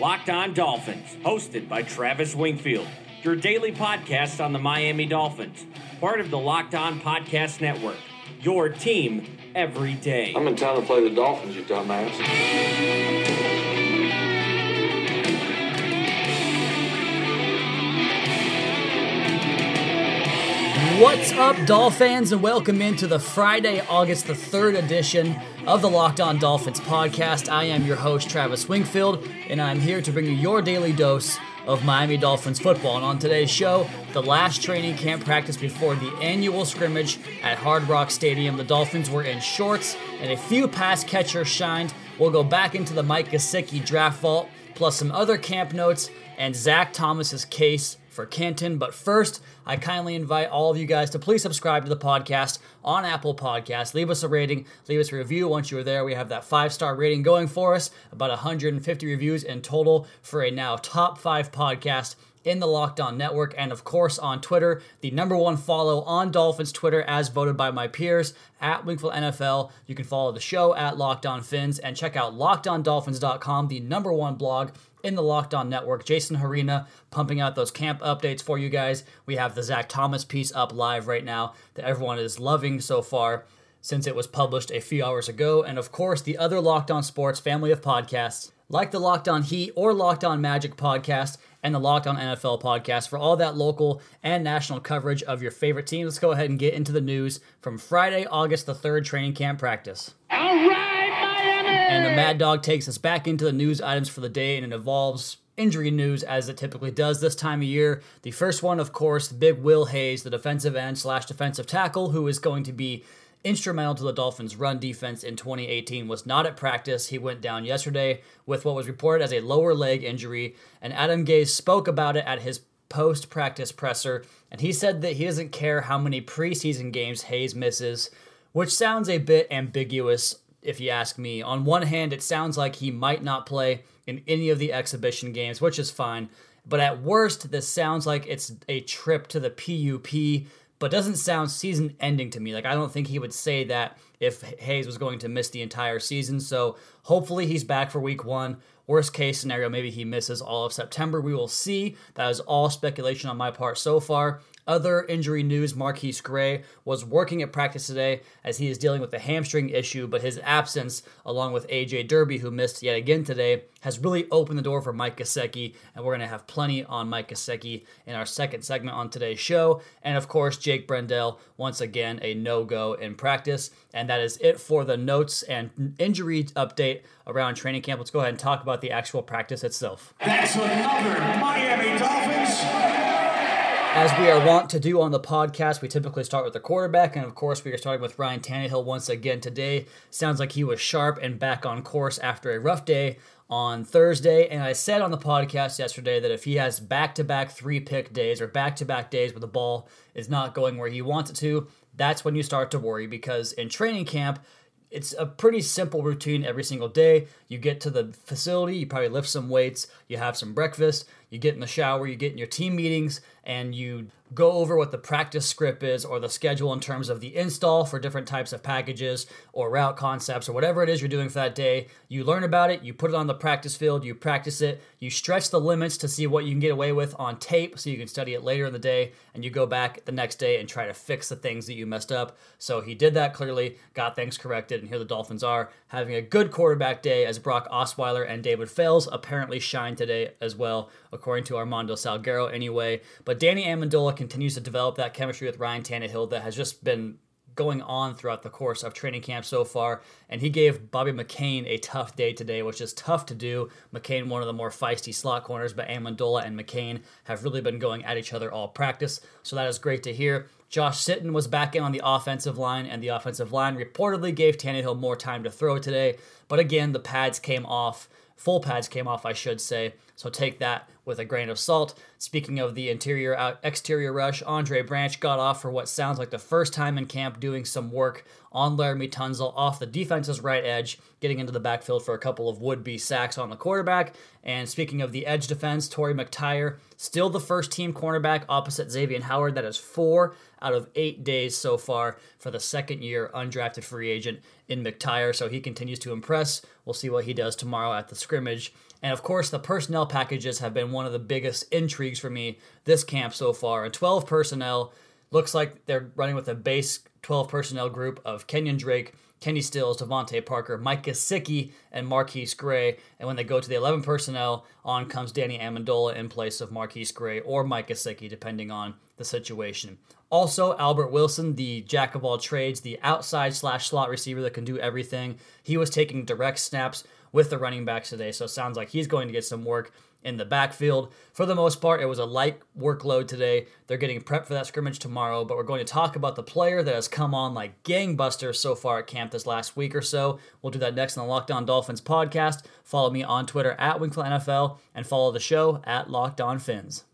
Locked On Dolphins, hosted by Travis Wingfield, your daily podcast on the Miami Dolphins, part of the Locked On Podcast Network. Your team every day. I'm in town to play the Dolphins, you dumbass. What's up, Dolphins, and welcome into the Friday, August the 3rd edition of the Locked On Dolphins podcast. I am your host, Travis Wingfield, and I'm here to bring you your daily dose of Miami Dolphins football. And on today's show, the last training camp practice before the annual scrimmage at Hard Rock Stadium. The Dolphins were in shorts, and a few pass catchers shined. We'll go back into the Mike Gesicki draft vault, plus some other camp notes, and Zach Thomas's case for Canton. But first, I kindly invite all of you guys to please subscribe to the podcast on Apple Podcasts. Leave us a rating, leave us a review. Once you're there, we have that five star rating going for us, about 150 reviews in total for a now top five podcast in the Locked On Network, and of course on Twitter, the number one follow on Dolphins Twitter as voted by my peers at Wingfield NFL. You can follow the show at Locked On Fins and check out LockedOnDolphins.com, the number one blog in the Locked On Network. Jason Harina pumping out those camp updates for you guys. We have the Zach Thomas piece up live right now that everyone is loving so far since it was published a few hours ago. And of course, the other Locked On Sports family of podcasts, like the Locked On Heat or Locked On Magic podcast and the Locked On NFL podcast for all that local and national coverage of your favorite team. Let's go ahead and get into the news from Friday, August the 3rd, training camp practice. All right, Miami! And the Mad Dog takes us back into the news items for the day, and it involves injury news as it typically does this time of year. The first one, of course, the big Will Hayes, the defensive end slash defensive tackle, who is going to be instrumental to the Dolphins' run defense in 2018, was not at practice. He went down yesterday with what was reported as a lower leg injury, and Adam Gase spoke about it at his post practice presser, and he said that he doesn't care how many preseason games Hayes misses, which sounds a bit ambiguous if you ask me. On one hand, it sounds like he might not play in any of the exhibition games, which is fine. But at worst, this sounds like it's a trip to the PUP, but doesn't sound season ending to me. Like, I don't think he would say that if Hayes was going to miss the entire season. So hopefully he's back for week one. Worst case scenario, maybe he misses all of September. We will see. That is all speculation on my part so far. Other injury news MarQueis Gray was working at practice today as he is dealing with a hamstring issue, but his absence, along with AJ Derby, who missed yet again today, has really opened the door for Mike Gesicki, and we're going to have plenty on Mike Gesicki in our second segment on today's show. And of course, Jake Brendel, once again, a no go in practice. And that is it for the notes and injury update around training camp. Let's go ahead and talk about the actual practice itself. That's another Miami Dolphins. As we are wont to do on the podcast, we typically start with the quarterback, and of course, we are starting with Ryan Tannehill once again today. Sounds like he was sharp and back on course after a rough day on Thursday. And I said on the podcast yesterday that if he has back to back three pick days or back to back days where the ball is not going where he wants it to, that's when you start to worry because in training camp, it's a pretty simple routine every single day. You get to the facility, you probably lift some weights, you have some breakfast, you get in the shower, you get in your team meetings, and you go over what the practice script is or the schedule in terms of the install for different types of packages or route concepts or whatever it is you're doing for that day. You learn about it, you put it on the practice field, you practice it, you stretch the limits to see what you can get away with on tape so you can study it later in the day, and you go back the next day and try to fix the things that you messed up. So he did that clearly, got things corrected, and here the Dolphins are having a good quarterback day as Brock Osweiler and David Fales apparently shine today as well, according to Armando Salguero anyway. But Danny Amendola continues to develop that chemistry with Ryan Tannehill that has just been going on throughout the course of training camp so far. And he gave Bobby McCain a tough day today, which is tough to do. McCain, one of the more feisty slot corners, but Amendola and McCain have really been going at each other all practice. So that is great to hear. Josh Sitton was back in on the offensive line, and the offensive line reportedly gave Tannehill more time to throw today. But again, the pads came off. Full pads came off, I should say. So take that with a grain of salt. Speaking of the interior out exterior rush, Andre Branch got off for what sounds like the first time in camp doing some work on Laremy Tunsil off the defense's right edge, getting into the backfield for a couple of would-be sacks on the quarterback. And speaking of the edge defense, Torry McTyer, still the first team cornerback opposite Xavier Howard. That is four out of eight days so far for the second year undrafted free agent in McTyer. So he continues to impress. We'll see what he does tomorrow at the scrimmage. And of course, the personnel packages have been one of the biggest intrigues for me this camp so far. And 12 personnel looks like they're running with a base 12 personnel group of Kenyon Drake, Kenny Stills, DeVante Parker, Mike Gesicki, and MarQueis Gray. And when they go to the 11 personnel, on comes Danny Amendola in place of MarQueis Gray or Mike Gesicki, depending on the situation. Also, Albert Wilson, the jack of all trades, the outside slash slot receiver that can do everything. He was taking direct snaps with the running backs today, so it sounds like he's going to get some work in the backfield. For the most part, it was a light workload today. They're getting prepped for that scrimmage tomorrow, but we're going to talk about the player that has come on like gangbusters so far at camp this last week or so. We'll do that next on the Locked On Dolphins podcast. Follow me on Twitter at Wingfield NFL and follow the show at Locked On Fins.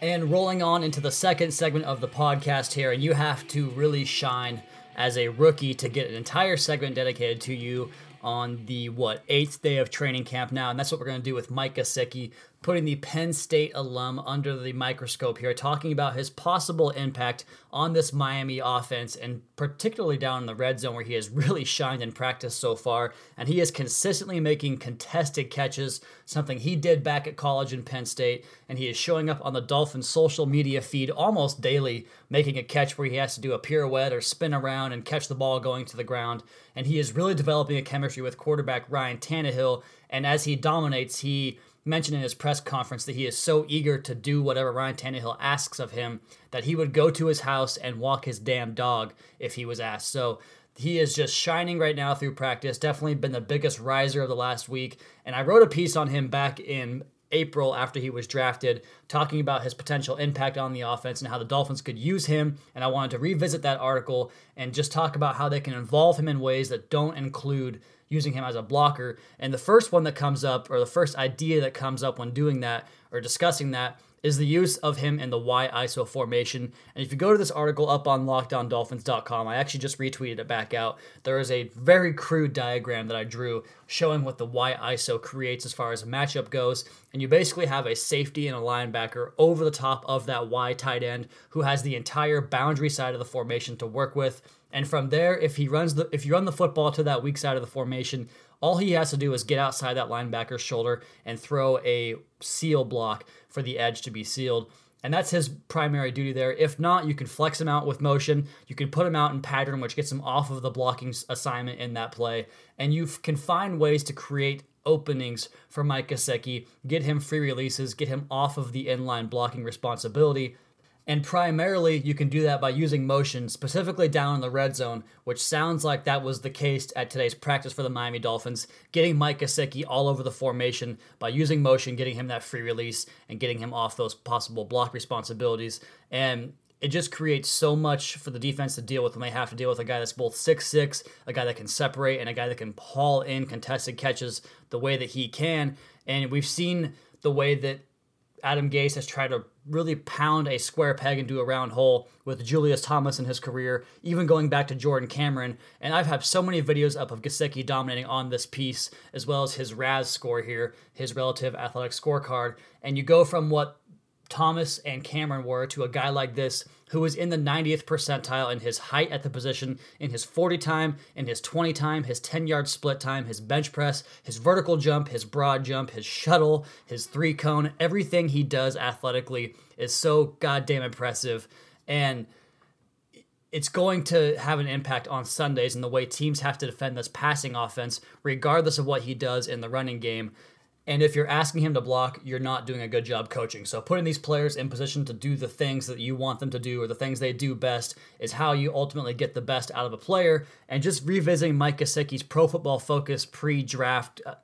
And rolling on into the second segment of the podcast here, and you have to really shine as a rookie to get an entire segment dedicated to you on the what eighth day of training camp now, and that's what we're going to do with Mike Gesicki, putting the Penn State alum under the microscope here, talking about his possible impact on this Miami offense, and particularly down in the red zone where he has really shined in practice so far, and he is consistently making contested catches, something he did back at college in Penn State, and he is showing up on the Dolphins social media feed almost daily, making a catch where he has to do a pirouette or spin around and catch the ball going to the ground, and he is really developing a chemistry with quarterback Ryan Tannehill, and as he dominates, he mentioned in his press conference that he is so eager to do whatever Ryan Tannehill asks of him that he would go to his house and walk his damn dog if he was asked. So he is just shining right now through practice. Definitely been the biggest riser of the last week. And I wrote a piece on him back in April after he was drafted, talking about his potential impact on the offense and how the Dolphins could use him. And I wanted to revisit that article and just talk about how they can involve him in ways that don't include using him as a blocker. And the first one that comes up, or the first idea that comes up when doing that or discussing that, is the use of him in the Y ISO formation. And if you go to this article up on lockedondolphins.com, I actually just retweeted it back out. There is a very crude diagram that I drew showing what the Y ISO creates as far as a matchup goes. And you basically have a safety and a linebacker over the top of that Y tight end who has the entire boundary side of the formation to work with. And from there, if he runs the if you run the football to that weak side of the formation, all he has to do is get outside that linebacker's shoulder and throw a seal block for the edge to be sealed. And that's his primary duty there. If not, you can flex him out with motion. You can put him out in pattern, which gets him off of the blocking assignment in that play. And you can find ways to create openings for Mike Gesicki, get him free releases, get him off of the inline blocking responsibility and primarily, you can do that by using motion, specifically down in the red zone, which sounds like that was the case at today's practice for the Miami Dolphins, getting Mike Gesicki all over the formation by using motion, getting him that free release, and getting him off those possible block responsibilities. And it just creates so much for the defense to deal with when they have to deal with a guy that's both six six, a guy that can separate, and a guy that can haul in contested catches the way that he can. And we've seen the way that Adam Gase has tried to really pound a square peg into a round hole with Julius Thomas in his career, even going back to Jordan Cameron. And I've had so many videos up of Gesicki dominating on this piece, as well as his RAS score here, his relative athletic scorecard. And you go from what Thomas and Cameron were to a guy like this who was in the 90th percentile in his height at the position, in his 40 time, in his 20 time, his 10 yard split time, his bench press, his vertical jump, his broad jump, his shuttle, his three cone, everything he does athletically is so goddamn impressive. And it's going to have an impact on Sundays and the way teams have to defend this passing offense, regardless of what he does in the running game. And if you're asking him to block, you're not doing a good job coaching. So putting these players in position to do the things that you want them to do or the things they do best is how you ultimately get the best out of a player. And just revisiting Mike Gesicki's Pro Football Focus pre-draft uh,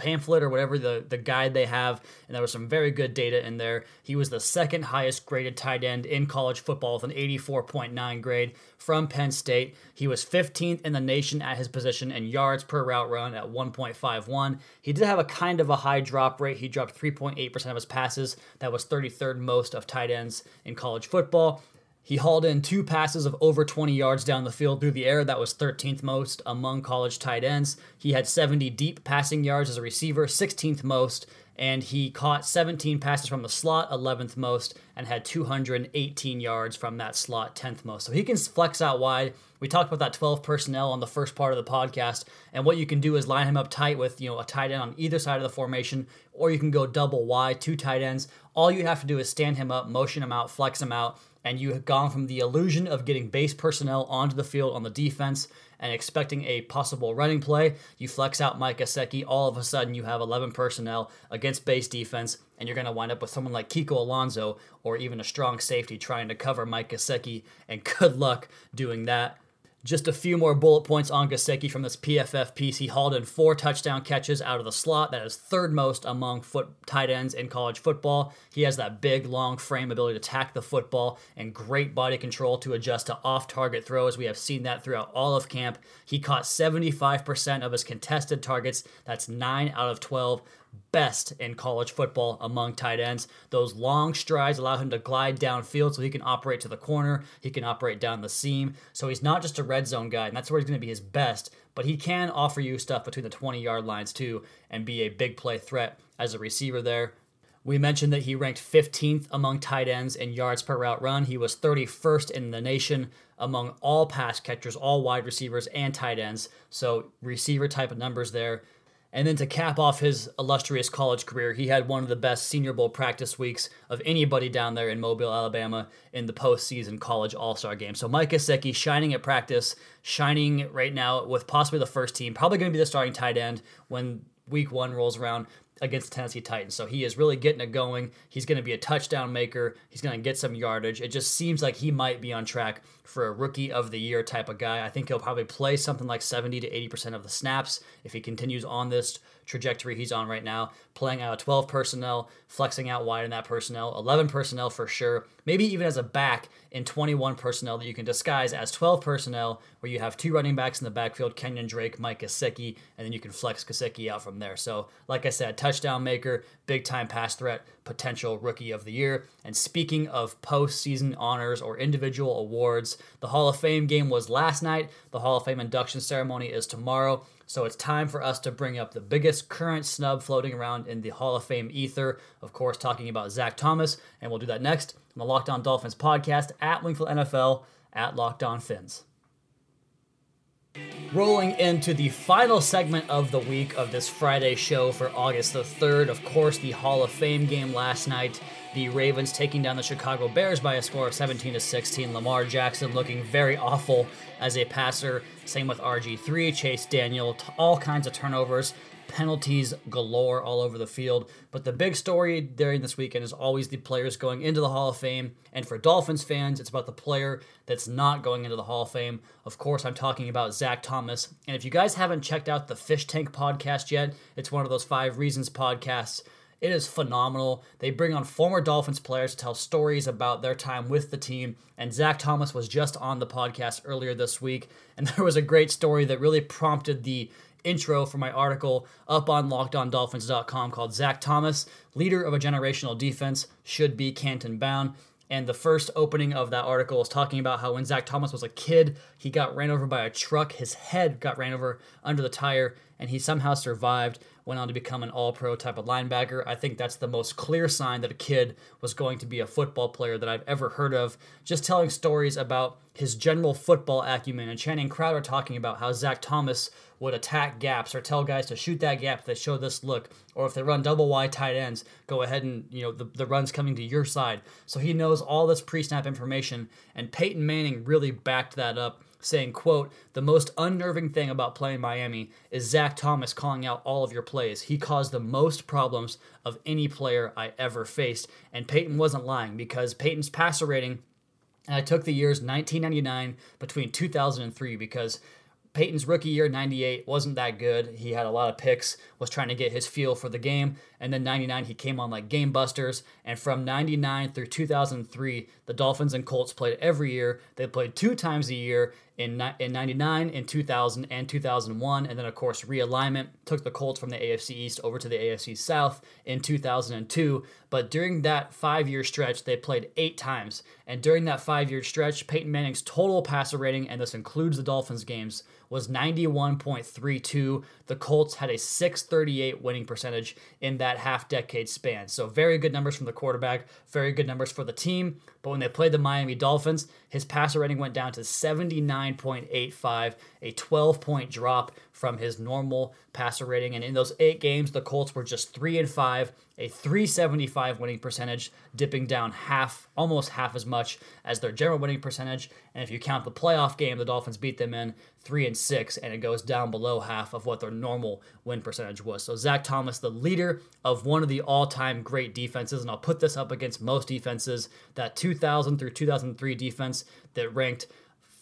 pamphlet or whatever the, the guide they have, and there was some very good data in there. He was the second highest graded tight end in college football with an 84.9 grade from Penn State. He was 15th in the nation at his position in yards per route run at 1.51. He did have a kind of a high drop rate. He dropped 3.8% of his passes. That was 33rd most of tight ends in college football. He hauled in two passes of over 20 yards down the field through the air. That was 13th most among college tight ends. He had 70 deep passing yards as a receiver, 16th most, and he caught 17 passes from the slot, 11th most, and had 218 yards from that slot, 10th most. So he can flex out wide. We talked about that 12 personnel on the first part of the podcast, and what you can do is line him up tight with you know a tight end on either side of the formation, or you can go double wide, two tight ends. All you have to do is stand him up, motion him out, flex him out, and you have gone from the illusion of getting base personnel onto the field on the defense and expecting a possible running play. You flex out Mike Gesicki, all of a sudden you have 11 personnel against base defense, and you're going to wind up with someone like Kiko Alonso or even a strong safety trying to cover Mike Gesicki, and good luck doing that. Just a few more bullet points on Gesicki from this PFF piece. He hauled in four touchdown catches out of the slot. That is third most among foot tight ends in college football. He has that big, long frame ability to tack the football and great body control to adjust to off-target throws. We have seen that throughout all of camp. He caught 75% of his contested targets. That's nine out of 12 best in college football among tight ends. Those long strides allow him to glide downfield so he can operate to the corner, he can operate down the seam. So he's not just a red zone guy, and that's where he's going to be his best, but he can offer you stuff between the 20 yard lines too and be a big play threat as a receiver there. We mentioned that he ranked 15th among tight ends in yards per route run. He was 31st in the nation among all pass catchers, all wide receivers, and tight ends. So, receiver type of numbers there. And then to cap off his illustrious college career, he had one of the best Senior Bowl practice weeks of anybody down there in Mobile, Alabama, in the postseason college All Star game. So Mike Gesicki shining at practice, shining right now with possibly the first team, probably going to be the starting tight end when Week One rolls around against the Tennessee Titans. So he is really getting it going. He's going to be a touchdown maker. He's going to get some yardage. It just seems like he might be on track for a rookie of the year type of guy. I think he'll probably play something like 70 to 80% of the snaps if he continues on this trajectory he's on right now, playing out of 12 personnel, flexing out wide in that personnel, 11 personnel for sure, maybe even as a back in 21 personnel that you can disguise as 12 personnel, where you have two running backs in the backfield, Kenyon Drake, Mike Gesicki, and then you can flex Gesicki out from there. So, like I said, touchdown maker, big time pass threat, potential rookie of the year. And speaking of postseason honors or individual awards, the Hall of Fame game was last night. The Hall of Fame induction ceremony is tomorrow. So it's time for us to bring up the biggest current snub floating around in the Hall of Fame ether. Of course, talking about Zach Thomas, and we'll do that next the Locked On Dolphins podcast at Wingfield NFL at Locked On Fins. Rolling into the final segment of the week of this Friday show for August the 3rd. Of course, the Hall of Fame game last night. The Ravens taking down the Chicago Bears by a score of 17 to 16. Lamar Jackson looking very awful as a passer. Same with RG3, Chase Daniel, all kinds of turnovers penalties galore all over the field. But the big story during this weekend is always the players going into the Hall of Fame. And for Dolphins fans, it's about the player that's not going into the Hall of Fame. Of course, I'm talking about Zach Thomas. And if you guys haven't checked out the Fish Tank podcast yet, it's one of those five reasons podcasts. It is phenomenal. They bring on former Dolphins players to tell stories about their time with the team. And Zach Thomas was just on the podcast earlier this week. And there was a great story that really prompted the intro for my article up on lockedondolphins.com called Zach Thomas, leader of a generational defense, should be Canton bound. And the first opening of that article is talking about how when Zach Thomas was a kid, he got ran over by a truck. His head got ran over under the tire, and he somehow survived went on to become an all pro type of linebacker. I think that's the most clear sign that a kid was going to be a football player that I've ever heard of. Just telling stories about his general football acumen. And Channing Crowder talking about how Zach Thomas would attack gaps or tell guys to shoot that gap they show this look. Or if they run double wide tight ends, go ahead and, you know, the, the run's coming to your side. So he knows all this pre snap information. And Peyton Manning really backed that up saying, quote, the most unnerving thing about playing Miami is Zach Thomas calling out all of your plays. He caused the most problems of any player I ever faced. And Peyton wasn't lying because Peyton's passer rating, and I took the years 1999 between 2003 because Peyton's rookie year, 98, wasn't that good. He had a lot of picks, was trying to get his feel for the game. And then 99, he came on like game busters. And from 99 through 2003, the Dolphins and Colts played every year. They played two times a year in, in 99, in 2000, and 2001. And then, of course, realignment took the Colts from the AFC East over to the AFC South in 2002. But during that five year stretch, they played eight times. And during that five year stretch, Peyton Manning's total passer rating, and this includes the Dolphins games, was 91.32. The Colts had a 638 winning percentage in that half decade span. So, very good numbers from the quarterback, very good numbers for the team. But when they played the Miami Dolphins, his passer rating went down to 79.85, a 12 point drop from his normal passer rating. And in those eight games, the Colts were just 3 and 5, a 375 winning percentage, dipping down half, almost half as much as their general winning percentage. And if you count the playoff game, the Dolphins beat them in 3 and 6, and it goes down below half of what their normal win percentage was. So Zach Thomas, the leader of one of the all-time great defenses, and I'll put this up against most defenses, that 2000 through 2003 defense that ranked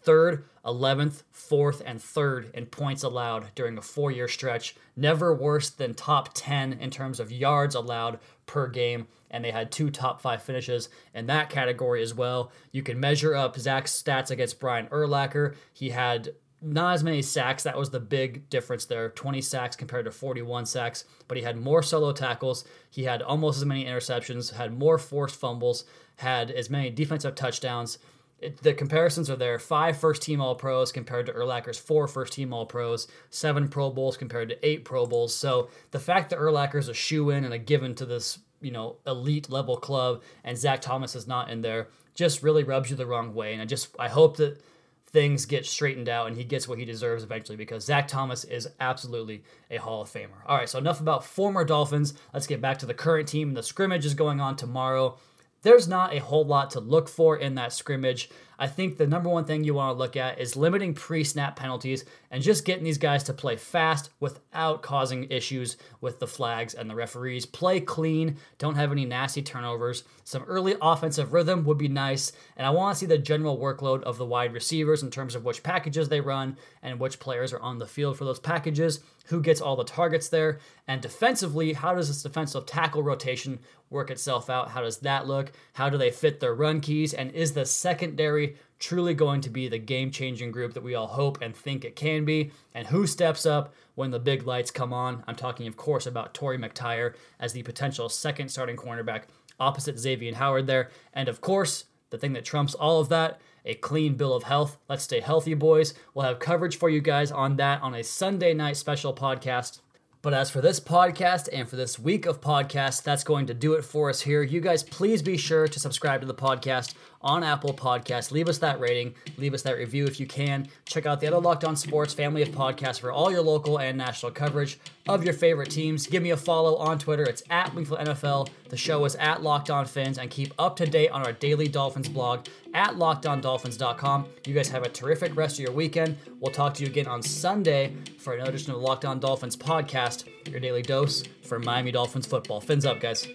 third, 11th, fourth, and third in points allowed during a four year stretch. Never worse than top 10 in terms of yards allowed per game. And they had two top five finishes in that category as well. You can measure up Zach's stats against Brian Urlacher. He had not as many sacks. That was the big difference there 20 sacks compared to 41 sacks. But he had more solo tackles. He had almost as many interceptions, had more forced fumbles, had as many defensive touchdowns it, the comparisons are there. Five first team All Pros compared to Urlacher's four first team All Pros, seven Pro Bowls compared to eight Pro Bowls. So the fact that Urlacher's a shoe in and a given to this, you know, elite level club and Zach Thomas is not in there just really rubs you the wrong way. And I just I hope that things get straightened out and he gets what he deserves eventually because Zach Thomas is absolutely a Hall of Famer. All right, so enough about former Dolphins. Let's get back to the current team. The scrimmage is going on tomorrow there's not a whole lot to look for in that scrimmage. I think the number one thing you want to look at is limiting pre snap penalties and just getting these guys to play fast without causing issues with the flags and the referees. Play clean, don't have any nasty turnovers. Some early offensive rhythm would be nice, and I want to see the general workload of the wide receivers in terms of which packages they run and which players are on the field for those packages, who gets all the targets there, and defensively, how does this defensive tackle rotation work itself out? How does that look? How do they fit their run keys? And is the secondary truly going to be the game changing group that we all hope and think it can be? And who steps up when the big lights come on? I'm talking, of course, about Torry McTyer as the potential second starting cornerback opposite Xavier Howard there. And of course, the thing that trumps all of that a clean bill of health. Let's stay healthy, boys. We'll have coverage for you guys on that on a Sunday night special podcast but as for this podcast and for this week of podcasts, that's going to do it for us here. You guys, please be sure to subscribe to the podcast on Apple Podcasts. Leave us that rating, leave us that review if you can. Check out the other Locked On Sports family of podcasts for all your local and national coverage of your favorite teams. Give me a follow on Twitter. It's at Wingfield NFL. The show is at Locked On Fins, and keep up to date on our daily Dolphins blog at LockedOnDolphins.com. You guys have a terrific rest of your weekend. We'll talk to you again on Sunday for another edition of Locked On Dolphins podcast, your daily dose for Miami Dolphins football. Fins up, guys.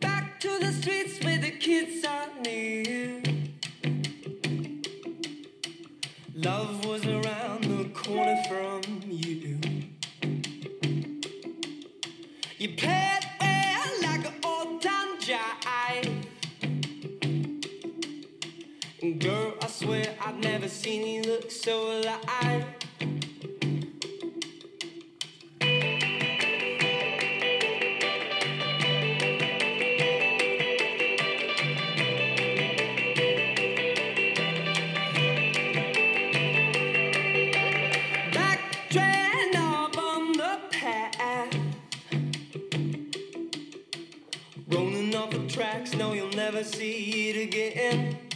Back to the streets where the kids are near. Love was around the corner from you. You played well like an old time jive. Girl, I swear I've never seen you look so alive. Tracks, no, you'll never see it again.